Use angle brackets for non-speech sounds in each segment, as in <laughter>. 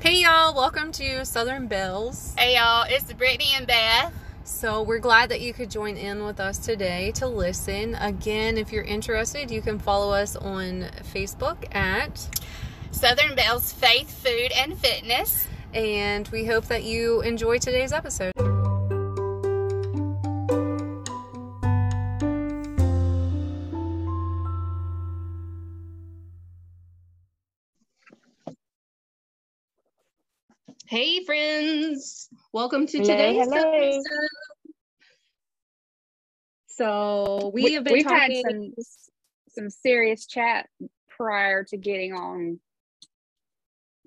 Hey y'all, welcome to Southern Bells. Hey y'all, it's Brittany and Beth. So, we're glad that you could join in with us today to listen. Again, if you're interested, you can follow us on Facebook at Southern Bells Faith, Food, and Fitness. And we hope that you enjoy today's episode. Hey, friends. Welcome to Hello, today's hello. episode. So, we, have been we've talking. had some some serious chat prior to getting on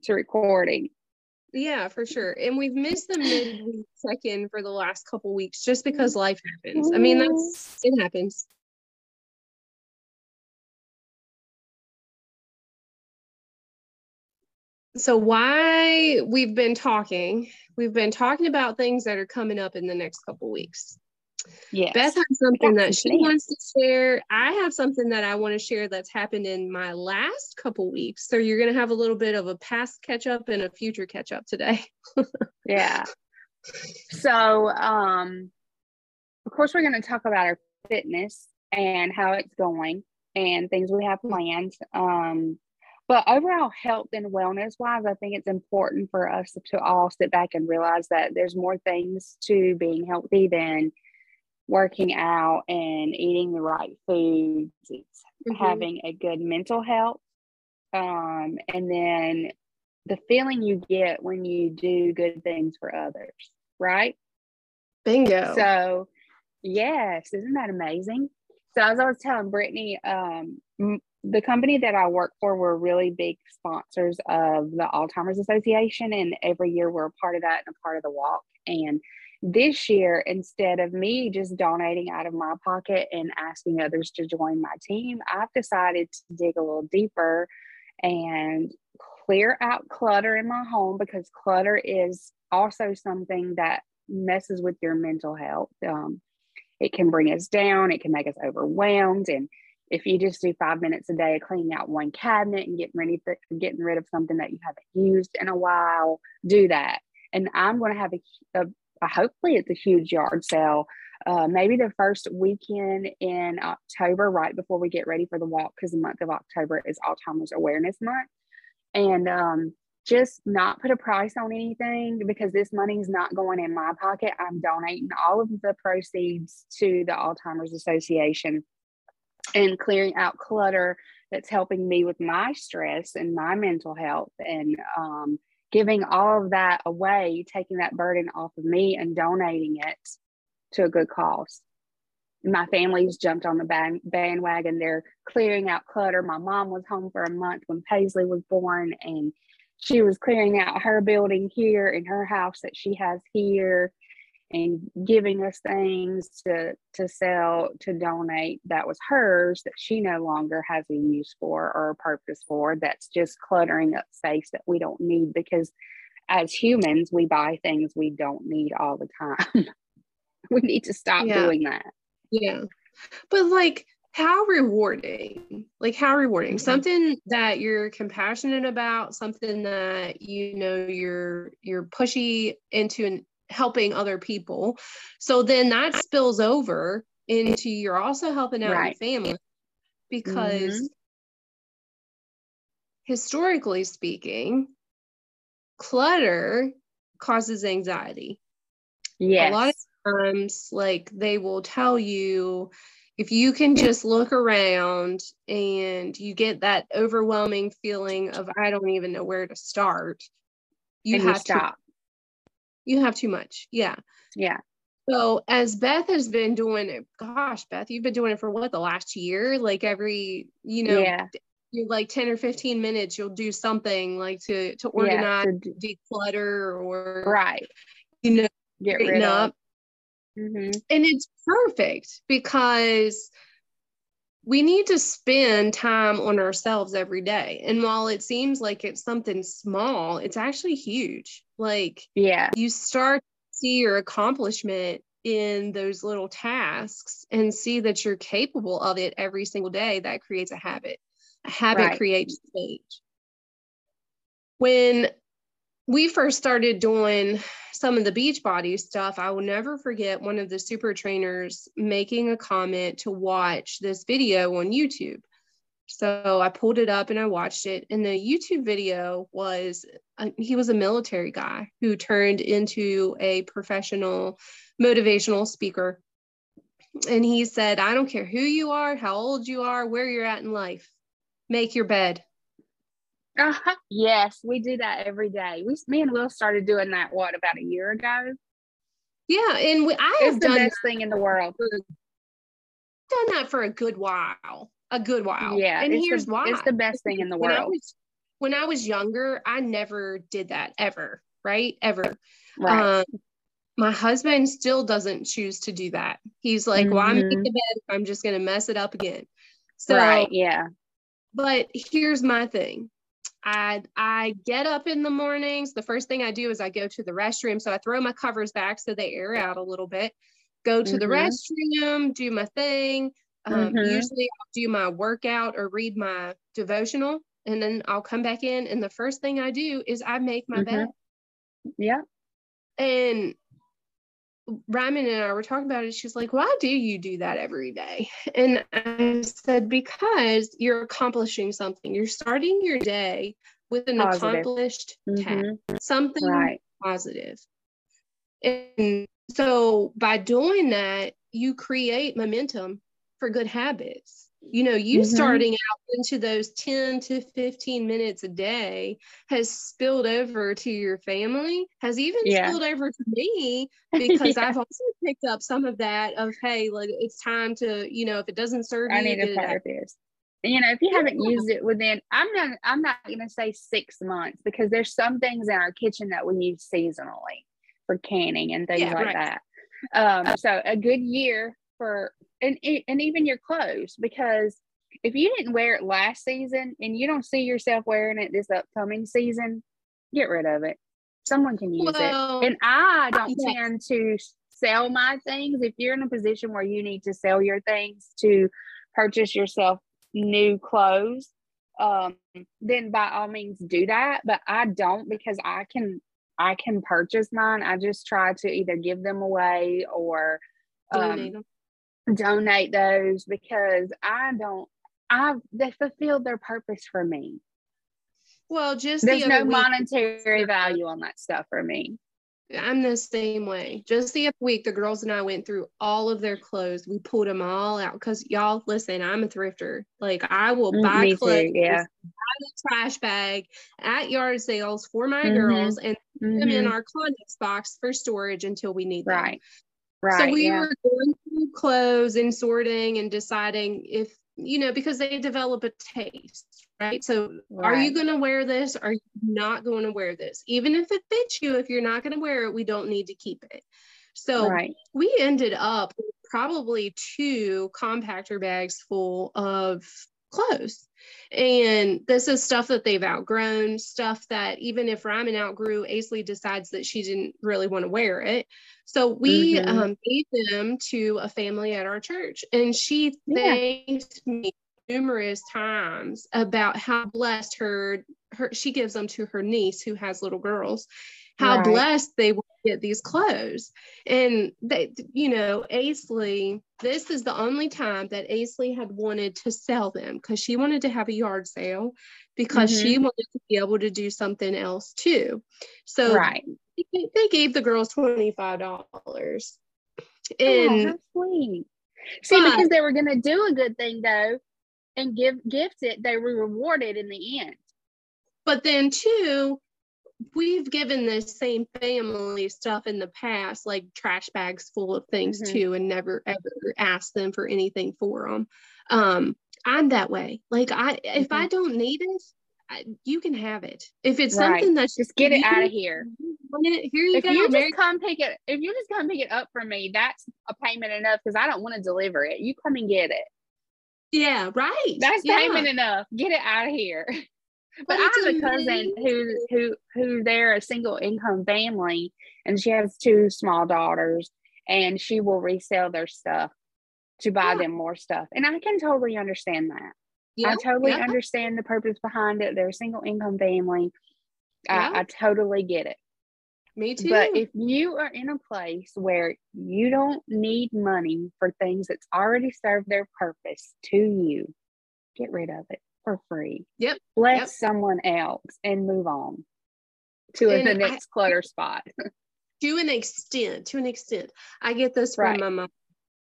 to recording. Yeah, for sure. And we've missed the midweek check in for the last couple weeks just because mm-hmm. life happens. I mean, that's it happens. So, why we've been talking, we've been talking about things that are coming up in the next couple weeks. yeah Beth has something that she wants to share. I have something that I want to share that's happened in my last couple weeks. So, you're going to have a little bit of a past catch up and a future catch up today. <laughs> yeah. So, um, of course, we're going to talk about our fitness and how it's going and things we have planned. Um, but overall health and wellness wise, I think it's important for us to all sit back and realize that there's more things to being healthy than working out and eating the right foods. It's Mhm. having a good mental health. Um, and then the feeling you get when you do good things for others, right? Bingo. So, yes, isn't that amazing? So, as I was telling Brittany, um, the company that I work for, we're really big sponsors of the Alzheimer's Association, and every year we're a part of that and a part of the walk. And this year, instead of me just donating out of my pocket and asking others to join my team, I've decided to dig a little deeper and clear out clutter in my home because clutter is also something that messes with your mental health. Um, it can bring us down, it can make us overwhelmed. And if you just do five minutes a day cleaning out one cabinet and getting ready for getting rid of something that you haven't used in a while, do that. And I'm going to have a, a, a hopefully it's a huge yard sale. Uh, maybe the first weekend in October, right before we get ready for the walk, because the month of October is Alzheimer's Awareness Month. And um, just not put a price on anything because this money is not going in my pocket. I'm donating all of the proceeds to the Alzheimer's Association and clearing out clutter that's helping me with my stress and my mental health and um, giving all of that away, taking that burden off of me and donating it to a good cause. My family's jumped on the band- bandwagon. They're clearing out clutter. My mom was home for a month when Paisley was born, and she was clearing out her building here in her house that she has here and giving us things to to sell to donate that was hers that she no longer has a use for or a purpose for that's just cluttering up space that we don't need because as humans we buy things we don't need all the time <laughs> we need to stop Yeah. doing that Yeah. But like how rewarding. Like how rewarding. Mhm. Something that you're compassionate about, something that you know you're you're pushy into and helping other people. So then that spills over into you're also helping out Right. your family because mm-hmm. historically speaking, clutter causes anxiety yes a lot of times like they will tell you if you can just look around and you get that overwhelming feeling of i don't even know where to start you and have you stop to you have too much. Yeah. Yeah. So as beth has been doing it gosh beth you've been doing it for what the last year? Like every you know yeah. you like 10 or 15 minutes you'll do something like to to yeah organize to d- declutter or right. you know get rid up. Of hmm and it's perfect because we need to spend time on ourselves every day. And while it seems like it's something small, it's actually huge. Like yeah you start to see your accomplishment in those little tasks and see that you're capable of it every single day. That creates a habit. A habit Right. creates change. When we first started doing some of the Beachbody stuff, I will never forget one of the super trainers making a comment to watch this video on YouTube. So I pulled it up and I watched it. And the YouTube video was uh, he was a military guy who turned into a professional motivational speaker. And he said, I don't care who you are, how old you are, where you're at in life, make your bed. Uh-huh. Yes, we do that every day. We, me and Will started doing that what about a year ago? Yeah, and we, I it's have the done best thing in the world. done that for a good while, a good while. Yeah, and here's the, why: it's the best thing in the when I world. was when I was younger, I never did that ever, right? Ever. Right. Um, my husband still doesn't choose to do that. He's like, "Well, I'm Mhm. making bed. if I'm just going to mess it up again." So, right. Yeah. but here's my thing. I I get up in the mornings. The first thing I do is I go to the restroom. So I throw my covers back so they air out a little bit. Go to the Mhm. restroom, do my thing. Um, Mhm. Usually I'll do my workout or read my devotional, and then I'll come back in. And the first thing I do is I make my Mhm. bed. Yeah. And Ryman and I were talking about it. She's like, Why do you do that every day? And I said, Because you're accomplishing something. You're starting your day with an Positive. accomplished task, Mhm. something Right. positive. And so by doing that, you create momentum for good habits. You know, you Mhm. starting out into those 10 to 15 minutes a day has spilled over to your family, has even Yeah. spilled over to me <laughs> because Yeah. I've also picked up some of that of, hey, like it's time to, you know, if it doesn't serve I you, need to it start out. You know, if you haven't used it within, I'm not, I'm not going to say six months because there's some things in our kitchen that we use seasonally for canning and things Yeah, like right. that. Um, so a good year for, and and even your clothes because if you didn't wear it last season and you don't see yourself wearing it this upcoming season, get rid of it. Someone can use Well, it. And I don't tend to sell my things. If you're in a position where you need to sell your things to purchase yourself new clothes, um, then by all means do that. But I don't because I can I can purchase mine. I just try to either give them away or um. Donate those because I don't I they fulfilled their purpose for me. Well, just There's the no week, monetary value on that stuff for me. I'm the same way. Just the other week, the girls and I went through all of their clothes. We pulled them all out because y'all listen. I'm a thrifter. Like I will Mm, buy me clothes, too. Yeah. buy the trash bag at yard sales for my Mhm. girls, and put them in our Conex box for storage until we need them. Right. Right. So we yeah. were going through clothes and sorting and deciding if you know because they develop a taste, right? So are you going to wear this? Are you not going to wear this? Even if it fits you, if you're not going to wear it, we don't need to keep it. So right. we ended up with probably two compactor bags full of clothes. And this is stuff that they've outgrown, stuff that even if Ryman outgrew, Aisley decides that she didn't really want to wear it. So we Mhm. um, gave them to a family at our church. And she Yeah. thanked me numerous times about how blessed her, her she gives them to her niece who has little girls how Right. blessed they will get these clothes. And they, you know, Aisley, this is the only time that Aisley had wanted to sell them because she wanted to have a yard sale because she Mm-hmm. wanted to be able to do something else too. So Right. they, they gave the girls $25. Oh, And how sweet. See, but- because they were gonna do a good thing though and give gift it, they were rewarded in the end. but then too we've given this same family stuff in the past like trash bags full of things Mhm. too and never ever asked them for anything for them um i'm that way like i if i don't need it I, you can have it if it's Mm-hmm. Right. something that's Just get it out of here. it, here you If go you Mary. just come pick it, if you just come pick it up for me, that's a payment enough because I don't want to deliver it. You come and get it. yeah right That's yeah. payment enough. Get it out of here. <laughs> But, I have a cousin who who who they're a single income family and she has two small daughters and she will resell their stuff to buy Yeah. them more stuff. And I can totally understand that. yeah, I totally yeah. understand the purpose behind it. They're a single income family. I, I totally get it. Me too. But if you are in a place where you don't need money for things that's already served their purpose to you, get rid of it for free. Yep. Bless yep. someone else and move on to and the next I, clutter spot. <laughs> to an extent, to an extent. I get this from right. my mom.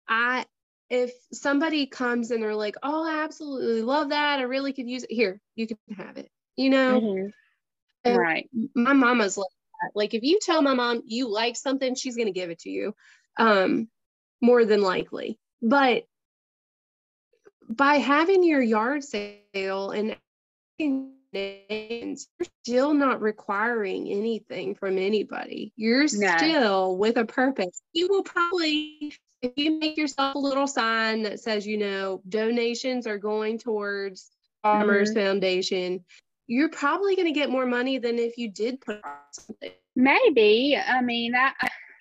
I if somebody comes and they're like, "Oh, I absolutely love that. I really could use it." Here, you can have it. You know, mm-hmm. right? My mama's like that. Like, if you tell my mom you like something, she's gonna give it to you, um, more than likely. But by having your yard sale and you're still not requiring anything from anybody. You're no. still with a purpose. You will probably, if you make yourself a little sign that says, you know, donations are going towards Farmers mm-hmm. Foundation, you're probably going to get more money than if you did put something. Maybe. I mean, I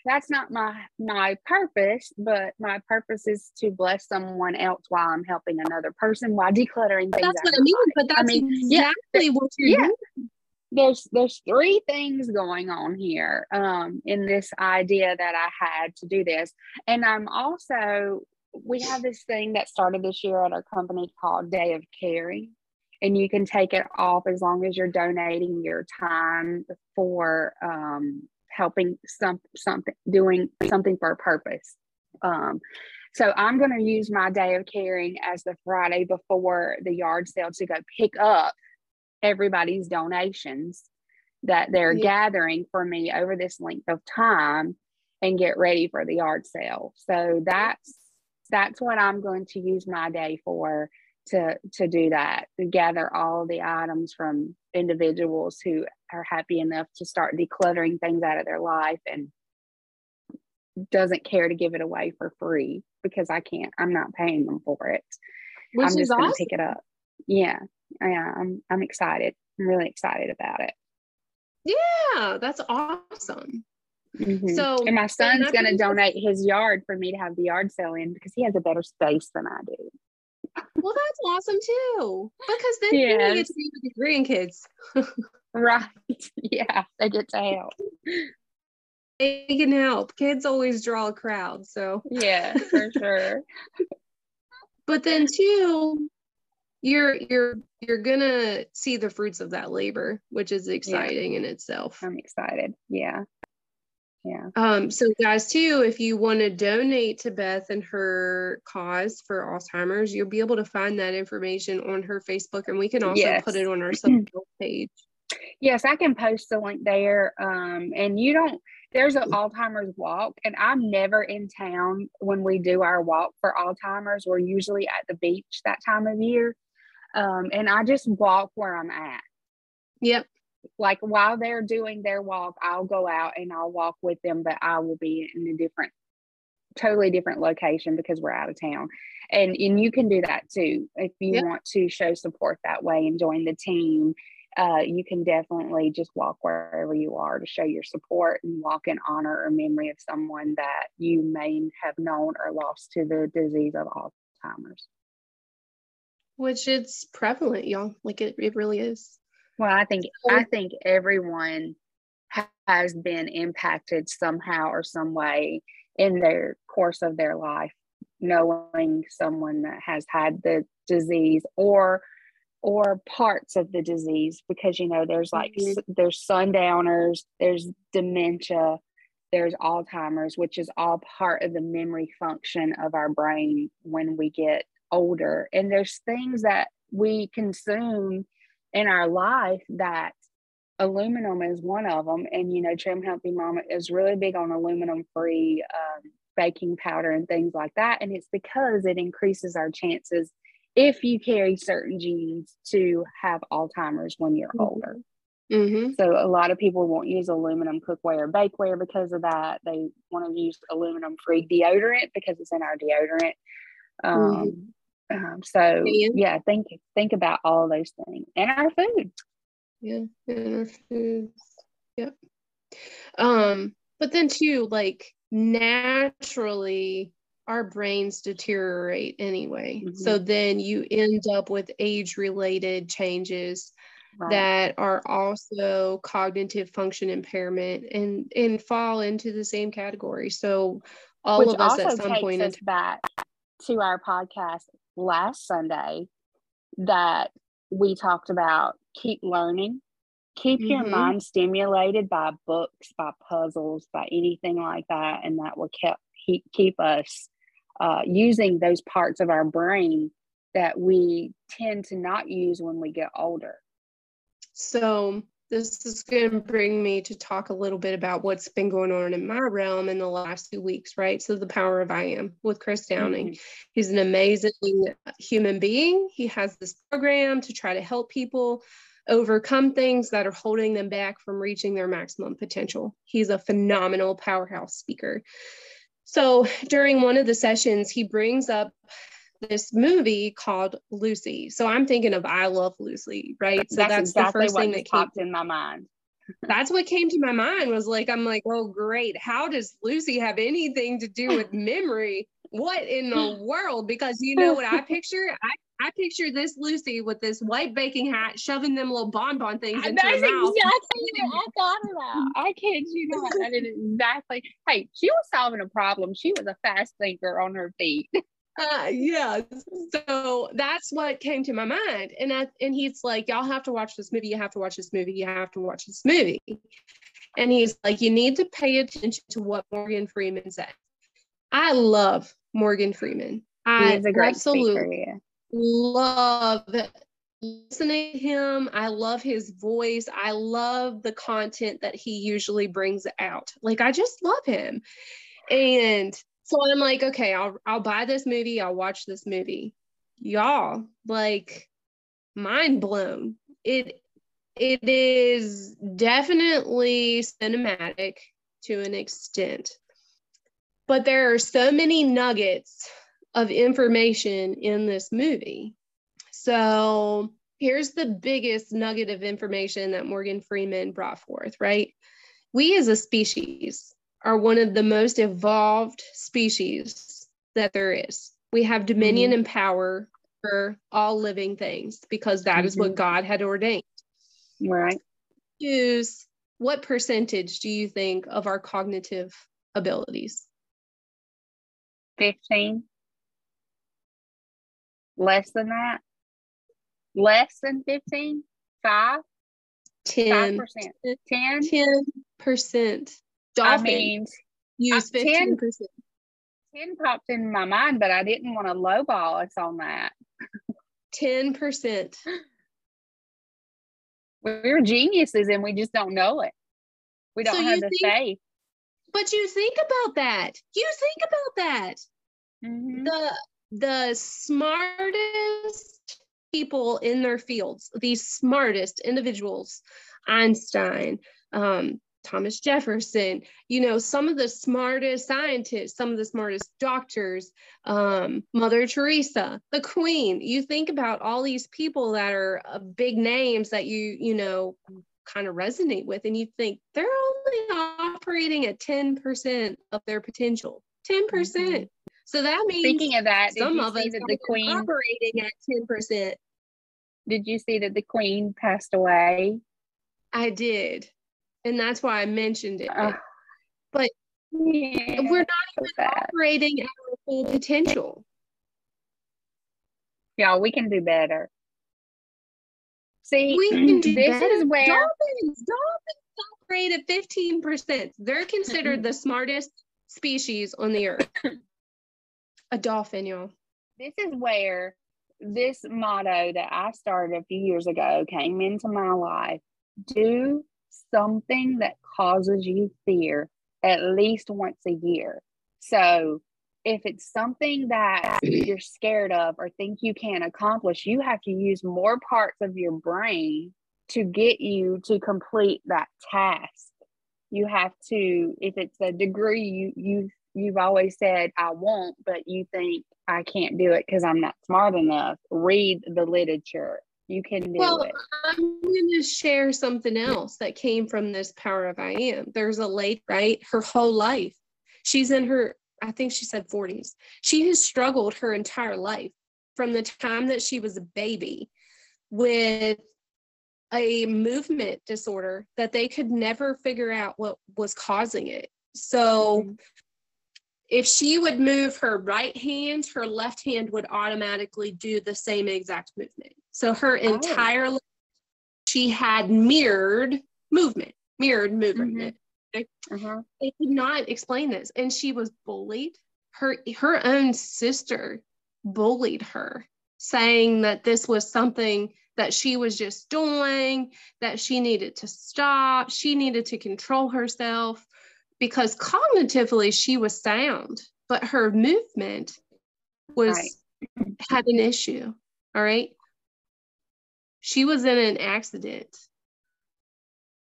that's not my my purpose but my purpose is to bless someone else while i'm helping another person while decluttering things that's what i mean but that's I mean, exactly yeah, what you're yeah. doing. There's there's three things going on here um, in this idea that I had to do this, and I'm also we have this thing that started this year at our company called Day of Caring, and you can take it off as long as you're donating your time for um, helping some something doing something for a purpose. Um, so i'm going to use my day of caring as the friday before the yard sale to go pick up everybody's donations that they're yeah. gathering for me over this length of time and get ready for the yard sale. So that's that's what i'm going to use my day for to to do that to gather all the items from individuals who are happy enough to start decluttering things out of their life and doesn't care to give it away for free because I can't I'm not paying them for it. Which I'm just awesome. gonna pick it up. Yeah. Yeah, I'm I'm excited. I'm really excited about it. Yeah, that's awesome. Mm-hmm. So and my son's gonna donate his yard for me to have the yard sale in because he has a better space than I do well, that's awesome too. Because then yes. you get to be with your grandkids. right. <laughs> Yeah, they get to help. They can help. Kids always draw a crowd. So yeah, for <laughs> sure. but then too, you're you're you're gonna see the fruits of that labor, which is exciting yeah. in itself. I'm excited. Yeah yeah. Um so guys too if you want to donate to beth and her cause for alzheimer's you'll be able to find that information on her facebook and we can also yes. put it on our <clears throat> social page. Yes i can post the link there um and you don't there's an alzheimer's walk and i'm never in town when we do our walk for alzheimer's. We're usually at the beach that time of year um and i just walk where i'm at. Yep like while they're doing their walk, I'll go out and I'll walk with them, but I will be in a different, totally different location because we're out of town. And and you can do that too if you want to show support that way and join the team. Uh, you can definitely just walk wherever you are to show your support and walk in honor or memory of someone that you may have known or lost to the disease of Alzheimer's. Which it's prevalent, y'all. Like it, it really is. Well, I think I think everyone has been impacted somehow or some way in their course of their life, knowing someone that has had the disease or or parts of the disease because you know there's like mm-hmm. there's sundowners, there's dementia, there's Alzheimer's, which is all part of the memory function of our brain when we get older. And there's things that we consume in our life that aluminum is one of them. And, you know, Trim Healthy Mama is really big on aluminum free um, baking powder and things like that. And it's because it increases our chances if you carry certain genes to have Alzheimer's when you're mm-hmm. older. Mm-hmm. So a lot of people won't use aluminum cookware or bakeware because of that. They want to use aluminum free deodorant because it's in our deodorant. Um, mm-hmm. Um, so yeah. yeah, think think about all those things and our food. Yeah, and our foods. Yep. Um, but then too, like naturally our brains deteriorate anyway. Mm-hmm. So then you end up with age related changes right. that are also cognitive function impairment and and fall into the same category. So all Which of us at some point us back to our podcast last Sunday that we talked about keep learning keep mm-hmm. your mind stimulated by books by puzzles by anything like that and that will keep keep us uh, using those parts of our brain that we tend to not use when we get older so this is going to bring me to talk a little bit about what's been going on in my realm in the last two weeks, right? So, the power of I am with Chris Downing. Mm-hmm. He's an amazing human being. He has this program to try to help people overcome things that are holding them back from reaching their maximum potential. He's a phenomenal powerhouse speaker. So, during one of the sessions, he brings up this movie called Lucy. So I'm thinking of I Love Lucy, right? So that's, that's exactly the first thing that popped came in my mind. <laughs> that's what came to my mind was like, I'm like, oh great, how does Lucy have anything to do with <laughs> memory? What in the <laughs> world? Because you know what I picture? I I picture this Lucy with this white baking hat, shoving them little bonbon things into That's her mouth. exactly what I thought about. I kid you not. I did exactly. Hey, she was solving a problem. She was a fast thinker on her feet. Uh, yeah. So that's what came to my mind. And I, and he's like, y'all have to watch this movie. You have to watch this movie. You have to watch this movie. And he's like, you need to pay attention to what Morgan Freeman said. I love Morgan Freeman. I absolutely speaker, yeah. love listening to him. I love his voice. I love the content that he usually brings out. Like I just love him. And so I'm like, okay, I'll I'll buy this movie, I'll watch this movie. Y'all, like mind blown. It it is definitely cinematic to an extent. But there are so many nuggets of information in this movie. So here's the biggest nugget of information that Morgan Freeman brought forth, right? We as a species are one of the most evolved species that there is. We have dominion mm-hmm. and power for all living things because that mm-hmm. is what mm-hmm. God had ordained. Right. Use what percentage do you think of our cognitive abilities? 15. Less than that? Less than 15? 5? 10. 5%. 10? 10%. Dolphins I mean, use 15%. 10, 10 popped in my mind, but I didn't want to lowball us on that. 10%. We're geniuses and we just don't know it. We don't so have the think, faith. But you think about that. You think about that. Mm-hmm. The the smartest people in their fields, these smartest individuals, Einstein, um, Thomas Jefferson, you know, some of the smartest scientists, some of the smartest doctors, um, Mother Teresa, the Queen. You think about all these people that are uh, big names that you, you know, kind of resonate with, and you think they're only operating at 10% of their potential. 10%. percent mm hmm So that means thinking of that, some of us that the Queen operating at 10%. Did you see that the Queen passed away? I did and that's why I mentioned it. Uh, but yeah, we're not even so operating at our full potential. Yeah, we can do better. See, we can do this better. is where dolphins, dolphins operate at 15%. They're considered the smartest species on the earth. <coughs> A dolphin, y'all. This is where this motto that I started a few years ago came into my life. Do something that causes you fear at least once a year. So if it's something that <clears throat> you're scared of or think you can't accomplish, you have to use more parts of your brain to get you to complete that task. You have to, if it's a degree you you you've always said I won't, but you think I can't do it because I'm not smart enough. Read the literature, you can do well, it. I'm going to share something else that came from this power of I am. There's a lady, right? Her whole life, she's in her, I think she said 40s. She has struggled her entire life from the time that she was a baby with a movement disorder that they could never figure out what was causing it. So mm-hmm. if she would move her right hand, her left hand would automatically do the same exact movement. So her oh. entire oh. she had mirrored movement, mirrored movement. Mm-hmm. Uh-huh. They could not explain this. And she was bullied. Her her own sister bullied her, saying that this was something that she was just doing, that she needed to stop, she needed to control herself because cognitively she was sound, but her movement was right. had an issue. All right. She was in an accident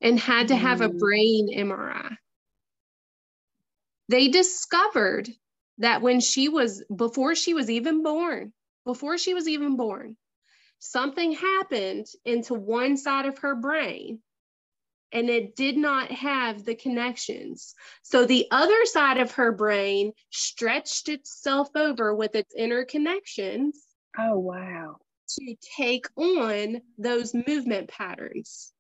and had to have a mm. brain MRI. They discovered that when she was, before she was even born, before she was even born, something happened into one side of her brain and it did not have the connections. So the other side of her brain stretched itself over with its interconnections. Oh, wow. To take on those movement patterns.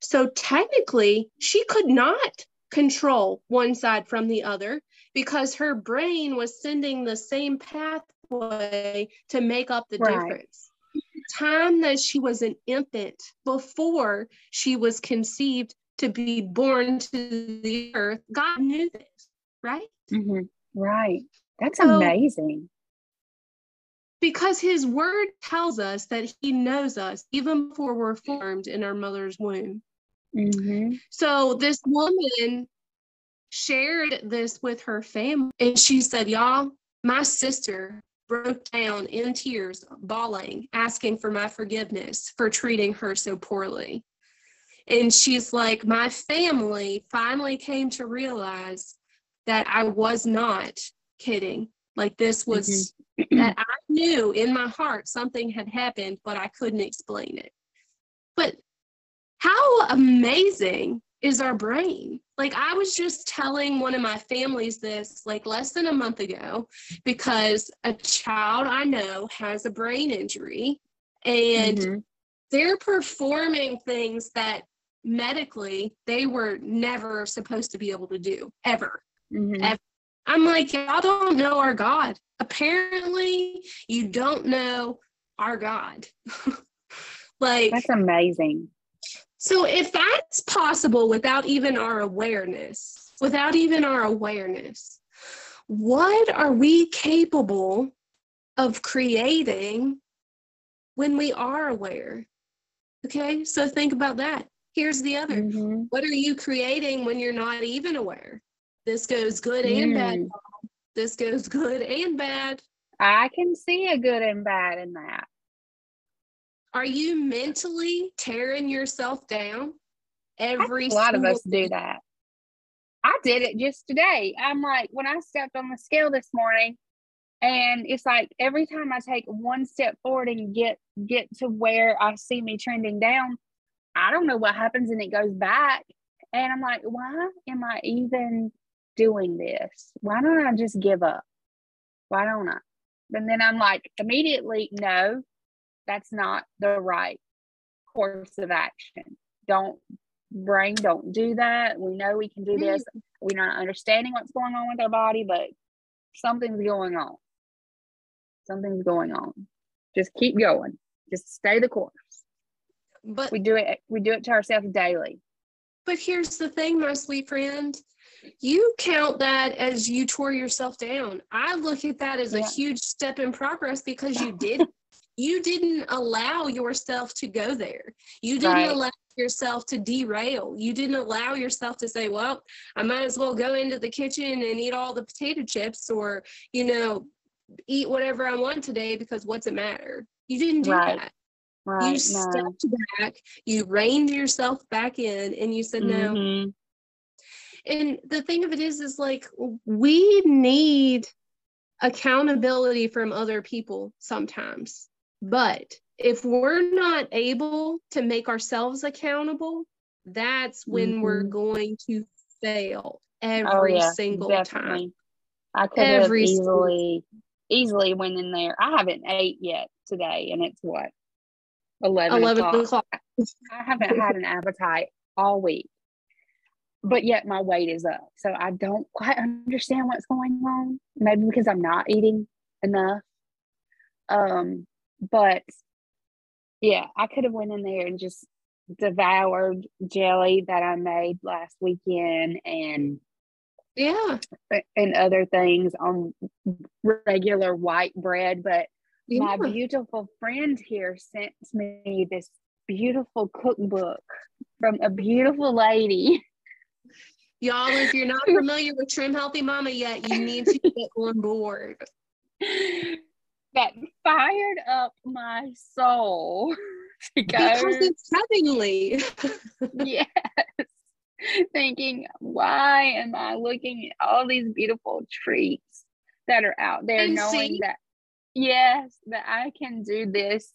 So technically, she could not control one side from the other because her brain was sending the same pathway to make up the right. difference time that she was an infant before she was conceived to be born to the earth, God knew this, right? Mm-hmm. Right. That's so, amazing. Because his word tells us that he knows us even before we're formed in our mother's womb. Mm-hmm. So this woman shared this with her family and she said, Y'all, my sister broke down in tears, bawling, asking for my forgiveness for treating her so poorly. And she's like, My family finally came to realize that I was not kidding. Like, this was mm-hmm. that I knew in my heart something had happened, but I couldn't explain it. But how amazing is our brain. Like I was just telling one of my families this like less than a month ago because a child I know has a brain injury and mm-hmm. they're performing things that medically they were never supposed to be able to do ever. Mm-hmm. ever. I'm like, y'all don't know our God. Apparently, you don't know our God. <laughs> like that's amazing. So if that's possible without even our awareness, without even our awareness, what are we capable of creating when we are aware? Okay, so think about that. Here's the other. Mm-hmm. What are you creating when you're not even aware? This goes good and mm. bad. This goes good and bad. I can see a good and bad in that. Are you mentally tearing yourself down every A lot of us do that. I did it just today. I'm like, when I stepped on the scale this morning, and it's like every time I take one step forward and get get to where I see me trending down, I don't know what happens and it goes back. And I'm like, why am I even doing this? Why don't I just give up? Why don't I? And then I'm like, immediately, no, that's not the right course of action. Don't brain, don't do that. We know we can do this. Mm-hmm. We're not understanding what's going on with our body, but something's going on. Something's going on. Just keep going. Just stay the course. But we do it, we do it to ourselves daily. But here's the thing, my sweet friend. You count that as you tore yourself down. I look at that as yeah. a huge step in progress because you did <laughs> you didn't allow yourself to go there. You didn't right. allow yourself to derail. You didn't allow yourself to say, well, I might as well go into the kitchen and eat all the potato chips or, you know, eat whatever I want today because what's it matter? You didn't do right. that. Right. You stepped no. back, you reined yourself back in, and you said, mm-hmm. no. And the thing of it is, is like we need accountability from other people sometimes. But if we're not able to make ourselves accountable, that's when mm-hmm. we're going to fail oh, every oh, yeah, single definitely. time. I could every have easily easily went in there. I haven't ate yet today, and it's what 11, 11 o'clock. o'clock. I haven't had an appetite all week, but yet my weight is up. So I don't quite understand what's going on. Maybe because I'm not eating enough. Um, but yeah, I could have went in there and just devoured jelly that I made last weekend and yeah and other things on regular white bread but yeah. my beautiful friend here sent me this beautiful cookbook from a beautiful lady <laughs> y'all if you're not familiar with trim healthy mama yet you need to get on board that fired up my soul <laughs> to go. Because it's heavenly. <laughs> yes. Thinking, why am I looking at all these beautiful treats that are out there, and knowing see? that, yes, that I can do this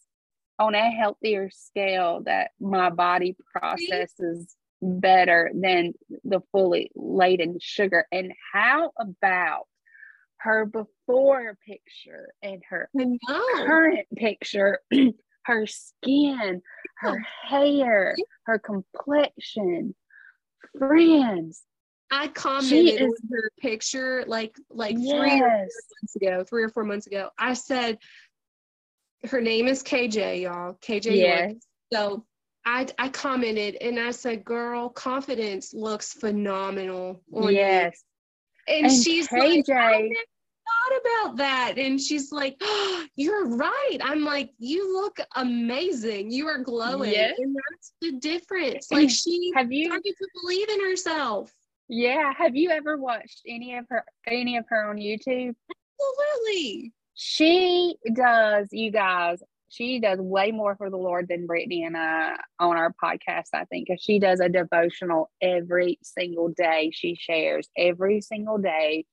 on a healthier scale, that my body processes? Better than the fully laden sugar. And how about her before picture and her current picture <clears throat> her skin, her hair, her complexion. Friends. I commented is, on her picture like like yes. three months ago, three or four months ago. I said her name is KJ, y'all. KJ. Yes. So I I commented and I said, "Girl, confidence looks phenomenal on yes. you." And, and she's KJ, like, thought about that. And she's like, oh, You're right. I'm like, You look amazing. You are glowing. Yes. And that's the difference. Like, she have you started to believe in herself. Yeah. Have you ever watched any of her any of her on YouTube? Absolutely. She does, you guys, she does way more for the Lord than Brittany and I on our podcast, I think, because she does a devotional every single day. She shares every single day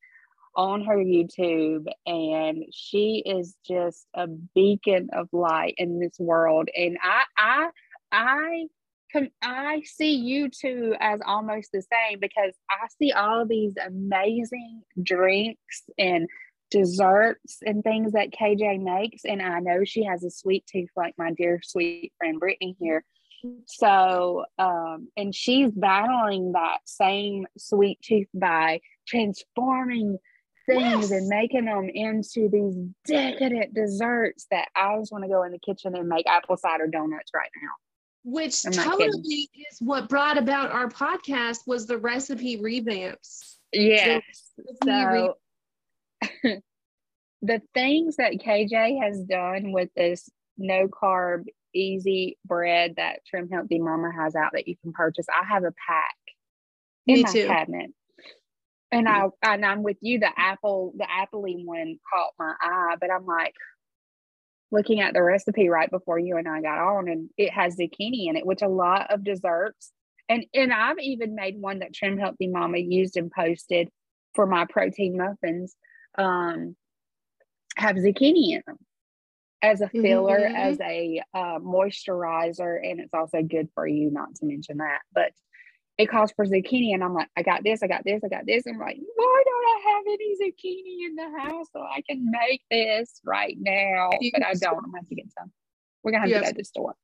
on her YouTube, and she is just a beacon of light in this world. And I, I, I can I see you two as almost the same because I see all these amazing drinks and desserts and things that KJ makes, and I know she has a sweet tooth like my dear sweet friend Brittany here. So, um, and she's battling that same sweet tooth by transforming things yes. and making them into these decadent desserts that I just want to go in the kitchen and make apple cider donuts right now. Which totally is what brought about our podcast was the recipe revamps. Yes. So, re- <laughs> the things that KJ has done with this no carb easy bread that Trim Healthy Mama has out that you can purchase. I have a pack in Me my too. cabinet and I mm-hmm. and I'm with you. The apple, the appley one caught my eye, but I'm like looking at the recipe right before you and I got on, and it has zucchini in it, which a lot of desserts. And and I've even made one that Trim Healthy Mama used and posted for my protein muffins. Um, have zucchini in them as a filler, mm-hmm. as a uh, moisturizer, and it's also good for you. Not to mention that, but it calls for zucchini. And I'm like, I got this, I got this, I got this. And I'm like, why don't I have any zucchini in the house so I can make this right now? But I don't. I'm gonna have to get some. We're gonna have yes. to go to the store.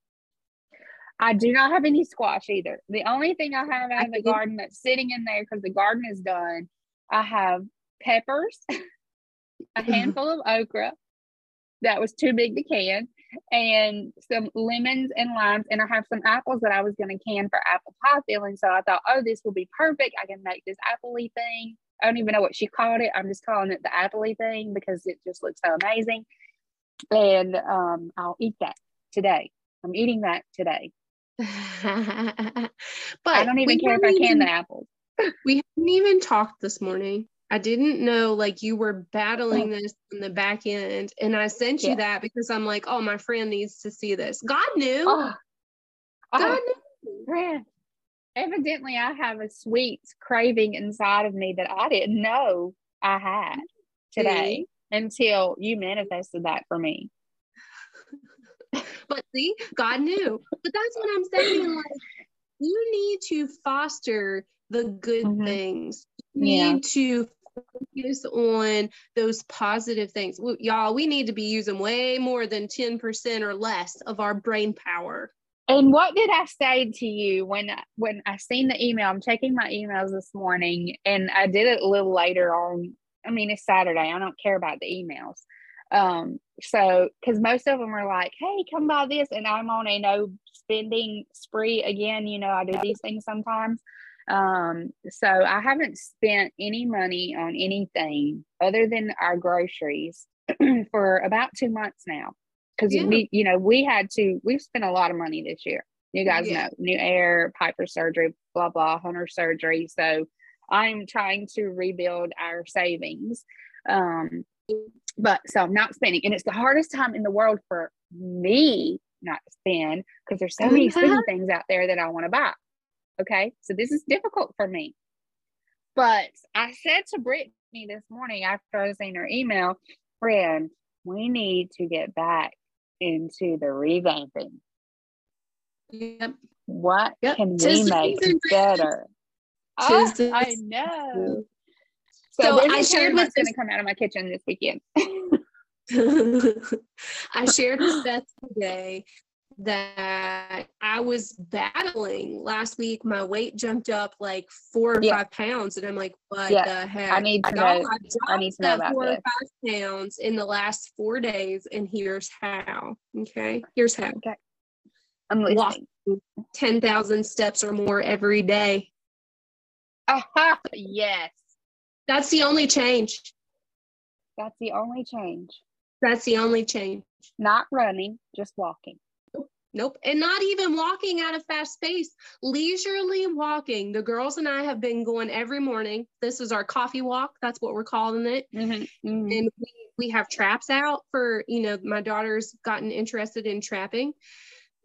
I do not have any squash either. The only thing I have out of the garden that's sitting in there because the garden is done, I have peppers, <laughs> a handful of okra that was too big to can, and some lemons and limes. And I have some apples that I was going to can for apple pie filling. So I thought, oh, this will be perfect. I can make this appley thing. I don't even know what she called it. I'm just calling it the appley thing because it just looks so amazing. And um, I'll eat that today. I'm eating that today. <laughs> but I don't even care if I can even, the apples. we haven't even talked this morning. I didn't know like you were battling this in the back end. And I sent you yeah. that because I'm like, oh, my friend needs to see this. God knew. Oh, God oh, knew. Friend. Evidently, I have a sweet craving inside of me that I didn't know I had <laughs> today see? until you manifested that for me. <laughs> but see, God knew. But that's what I'm saying. <laughs> Like, you need to foster the good mm-hmm. things. You need yeah. to focus on those positive things. Y'all, we need to be using way more than 10% or less of our brain power. And what did I say to you when when I seen the email? I'm checking my emails this morning, and I did it a little later on. I mean, it's Saturday. I don't care about the emails. Um, so because most of them are like, "Hey, come buy this," and I'm on a no spending spree again. You know, I do these things sometimes. Um, so I haven't spent any money on anything other than our groceries <clears throat> for about two months now because yeah. we, you know, we had to, we've spent a lot of money this year. You guys yeah. know, new air, Piper surgery, blah, blah, Hunter surgery. So I'm trying to rebuild our savings. Um, but so I'm not spending, and it's the hardest time in the world for me not to spend because there's so many spending things out there that I want to buy. Okay. So this is difficult for me. But I said to Brittany this morning after I was in her email, friend, we need to get back into the revamping. Yep. What yep. can Tis we make better? <laughs> Oh, I know. So, so I shared what's going to come out of my kitchen this weekend. <laughs> I shared with Beth today that I was battling last week. My weight jumped up like four or yeah. five pounds, and I'm like, "What yeah. the heck?" I need to know. I, I need to know about four this. or five pounds in the last four days, and here's how. Okay, here's how. Okay, I'm listening. Walking ten thousand steps or more every day. Aha! <laughs> Yes, that's the only change. That's the only change. That's the only change. Not running, just walking. Nope. And not even walking at a fast pace, leisurely walking. The girls and I have been going every morning. This is our coffee walk. That's what we're calling it. Mm-hmm. Mm-hmm. And we, we have traps out for, you know, my daughter's gotten interested in trapping.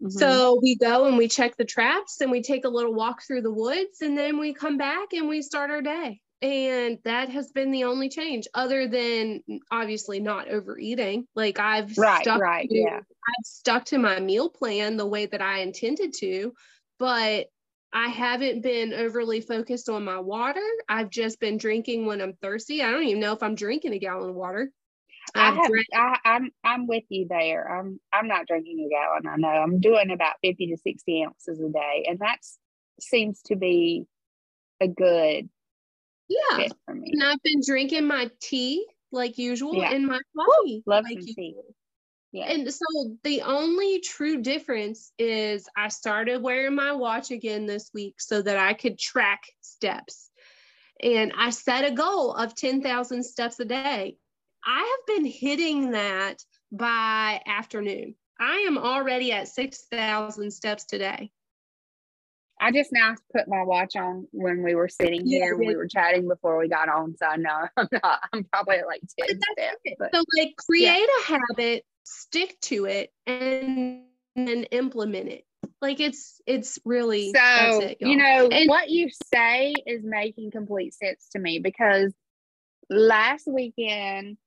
Mm-hmm. So we go and we check the traps and we take a little walk through the woods and then we come back and we start our day and that has been the only change other than mm, obviously not overeating. Like i've right stuck right to, yeah. I've stuck to my meal plan the way that i intended to but i haven't been overly focused on my water. I've just been drinking when i'm thirsty. I don't even know if i'm drinking a gallon of water. I have, I, I'm I'm with you there. I'm I'm not drinking a gallon. I know. I'm doing about fifty to sixty ounces a day, and that seems to be a good yeah. for me. And I've been drinking my tea like usual yeah. and my coffee. Woo, love like some tea. Yeah. And so the only true difference is I started wearing my watch again this week so that I could track steps. And I set a goal of 10,000 steps a day. I have been hitting that by afternoon. I am already at 6,000 steps today. I just now put my watch on when we were sitting here yeah, we were chatting before we got on. So I know <laughs> I'm not, I'm probably at like 10 steps. But, so like create yeah. a habit, stick to it, and then implement it. Like it's it's really so it, you know and, what you say is making complete sense to me because last weekend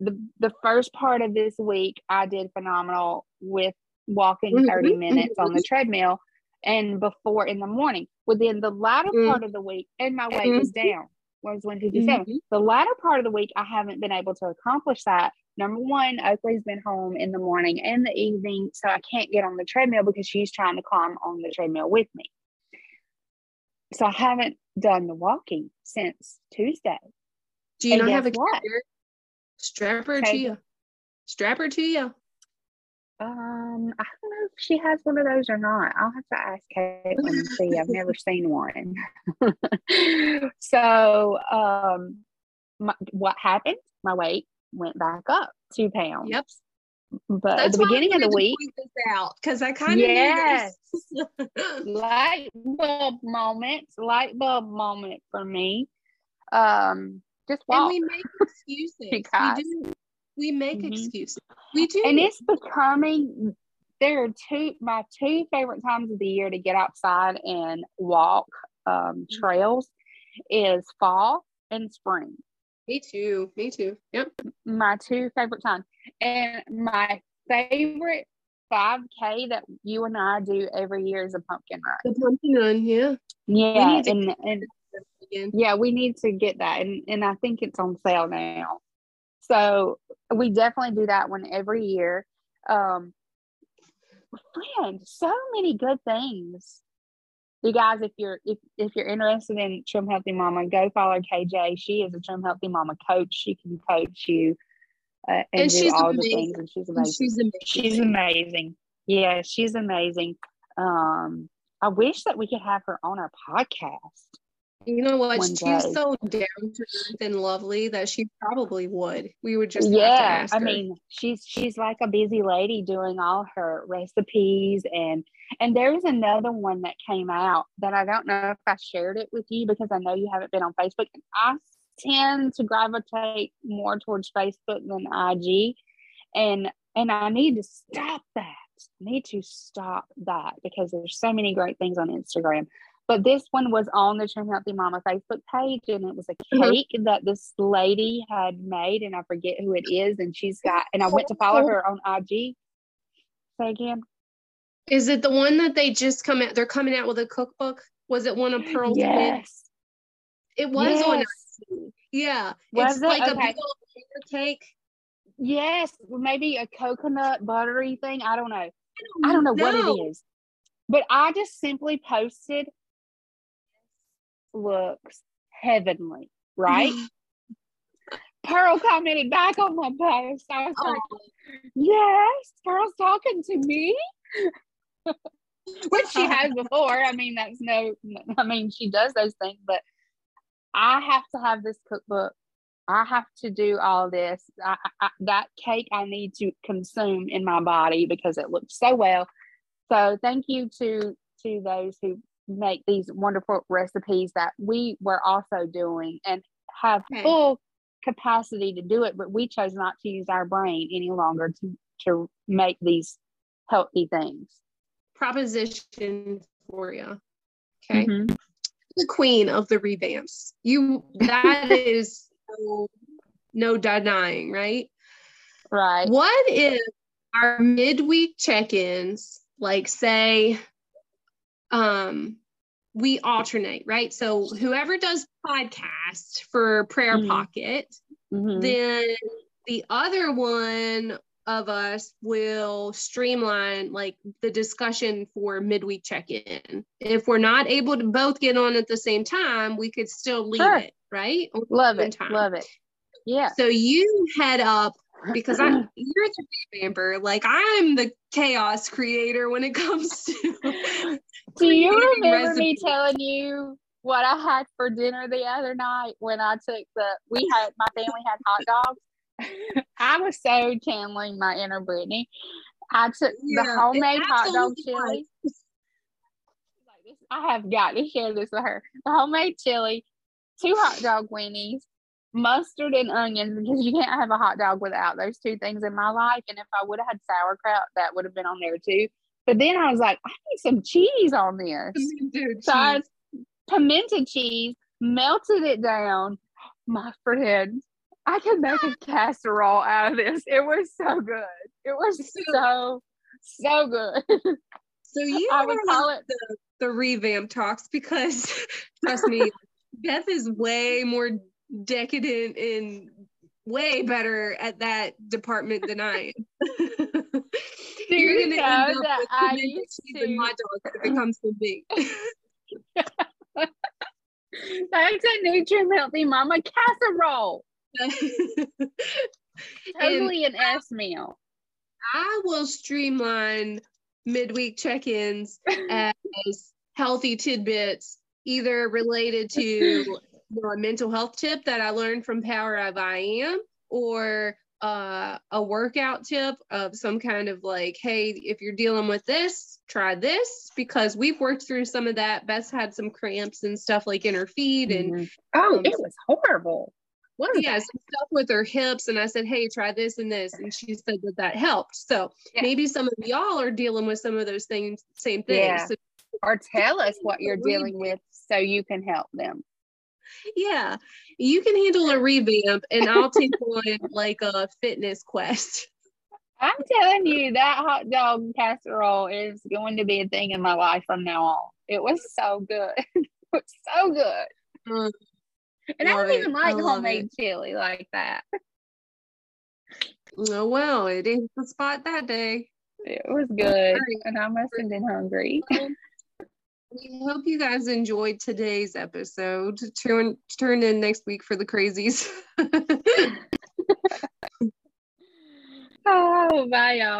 the the first part of this week I did phenomenal with walking mm-hmm, 30 minutes mm-hmm. on the treadmill and before in the morning. Within the latter mm-hmm. part of the week, and my weight was mm-hmm. down, was 157. Mm-hmm. The latter part of the week, I haven't been able to accomplish that. Number one, Oakley's been home in the morning and the evening, so I can't get on the treadmill because she's trying to climb on the treadmill with me. So I haven't done the walking since Tuesday. Do you and not have a what? Strap her okay. to you. Strap her to you. Um, I don't know if she has one of those or not. I'll have to ask Caitlin and see. I've <laughs> never seen one. <laughs> so, um, my, what happened? My weight went back up two pounds. Yep. But That's at the beginning of the week, because I kind of yes, <laughs> light bulb moment, light bulb moment for me. Um, just walk. And we make excuses. because we do we make mm-hmm. excuses. We do. And it's becoming there are two my two favorite times of the year to get outside and walk um, mm-hmm. trails is fall and spring. Me too. Me too. Yep. My two favorite times. And my favorite 5K that you and I do every year is a pumpkin run. The pumpkin run, yeah. Yeah. And, and yeah, we need to get that. And, and I think it's on sale now. So we definitely do that one every year. Um, friend, so many good things. You guys, if you're if if you're interested in Trim Healthy Mama, go follow KJ. She is a Trim Healthy Mama coach. She can coach you uh, and, And do she's all amazing. the things. And she's amazing. She's amazing. She's amazing. Yeah, she's amazing. Um, I wish that we could have her on our podcast. You know what? She's day. so down to earth and lovely that she probably would. We would just have to yeah, I her. mean, she's she's like a busy lady doing all her recipes and and there's another one that came out that I don't know if I shared it with you because I know you haven't been on Facebook. I tend to gravitate more towards Facebook than IG, and and I need to stop that. I need to stop that because there's so many great things on Instagram. But this one was on the Trim Healthy Mama Facebook page, and it was a Mhm. cake that this lady had made, and I forget who it is. And she's got, and I went to follow her on IG. Say again. Is it the one that they just come out? They're coming out with a cookbook. Was it one of Pearl's? Yes. It was on. Yes. Yeah, Was it's it? like a Okay. big old cake. Yes, maybe a coconut buttery thing. I don't know. I don't know what it is. But I just simply posted looks heavenly, right? <laughs> Pearl commented back on my post. I was Oh, like, yes, Pearl's talking to me. <laughs> Which she has before. I mean, that's no, I mean, she does those things, but I have to have this cookbook. I have to do all this. I, I, that cake I need to consume in my body because it looks so well. So thank you to to those who make these wonderful recipes that we were also doing and have Okay. full capacity to do it, but we chose not to use our brain any longer to to make these healthy things. proposition for you. Okay. Mhm. The queen of the revamps. You that <laughs> is no, no denying, right? Right. What if our midweek check-ins, like say, um, we alternate, right? So whoever does podcast for Prayer Mhm. Pocket, Mhm. then the other one of us will streamline like the discussion for midweek check-in. If we're not able to both get on at the same time, we could still leave Sure. it, right? Love it. time. Love it. Yeah. So you head up because I'm <clears throat> you're the revamper, like I'm the chaos creator when it comes to <laughs> Do you remember me telling you what I had for dinner the other night when I took the we had my family had hot dogs? <laughs> I was so channeling my inner Brittany. I took Yeah, the homemade hot dog chili. Like this- I have got to share this with her. The homemade chili, two hot dog weenies, mustard and onions because you can't have a hot dog without those two things in my life. And if I would have had sauerkraut, that would have been on there too. But then I was like, I need some cheese on this. Dude, So I cheese. pimento cheese, melted it down. My friend, I could make a casserole out of this. It was so good. It was so, so good. So you <laughs> I would call it the, the revamp talks because <laughs> trust me, Beth is way more decadent and way better at that department than I am. <laughs> You're you gonna end up with I used and to- hot dogs if it comes to me. That's a nutrient healthy mama casserole. <laughs> Totally an S meal. I will streamline midweek check-ins <laughs> as healthy tidbits, either related to a mental health tip that I learned from Power of I Am, or uh, a workout tip of some kind of like, hey, if you're dealing with this, try this because we've worked through some of that. Beth's had some cramps and stuff like in her feet and Mhm. oh, um, it was horrible. What yeah, that? some stuff with her hips. And I said, hey, try this and this. And she said that that helped. So Yeah. maybe some of y'all are dealing with some of those things, same things. Yeah. So, Or tell us <laughs> what you're dealing with so you can help them. Yeah, you can handle a revamp and I'll take <laughs> on like a fitness quest. I'm telling you, that hot dog casserole is going to be a thing in my life from now on. It was so good. <laughs> it was so good. Mm, And I don't it. even like homemade chili like that. oh, well, it is the spot that day. It was good. And I must have been hungry. <laughs> We hope you guys enjoyed today's episode. Turn turn in next week for the crazies. <laughs> <laughs> oh, bye y'all.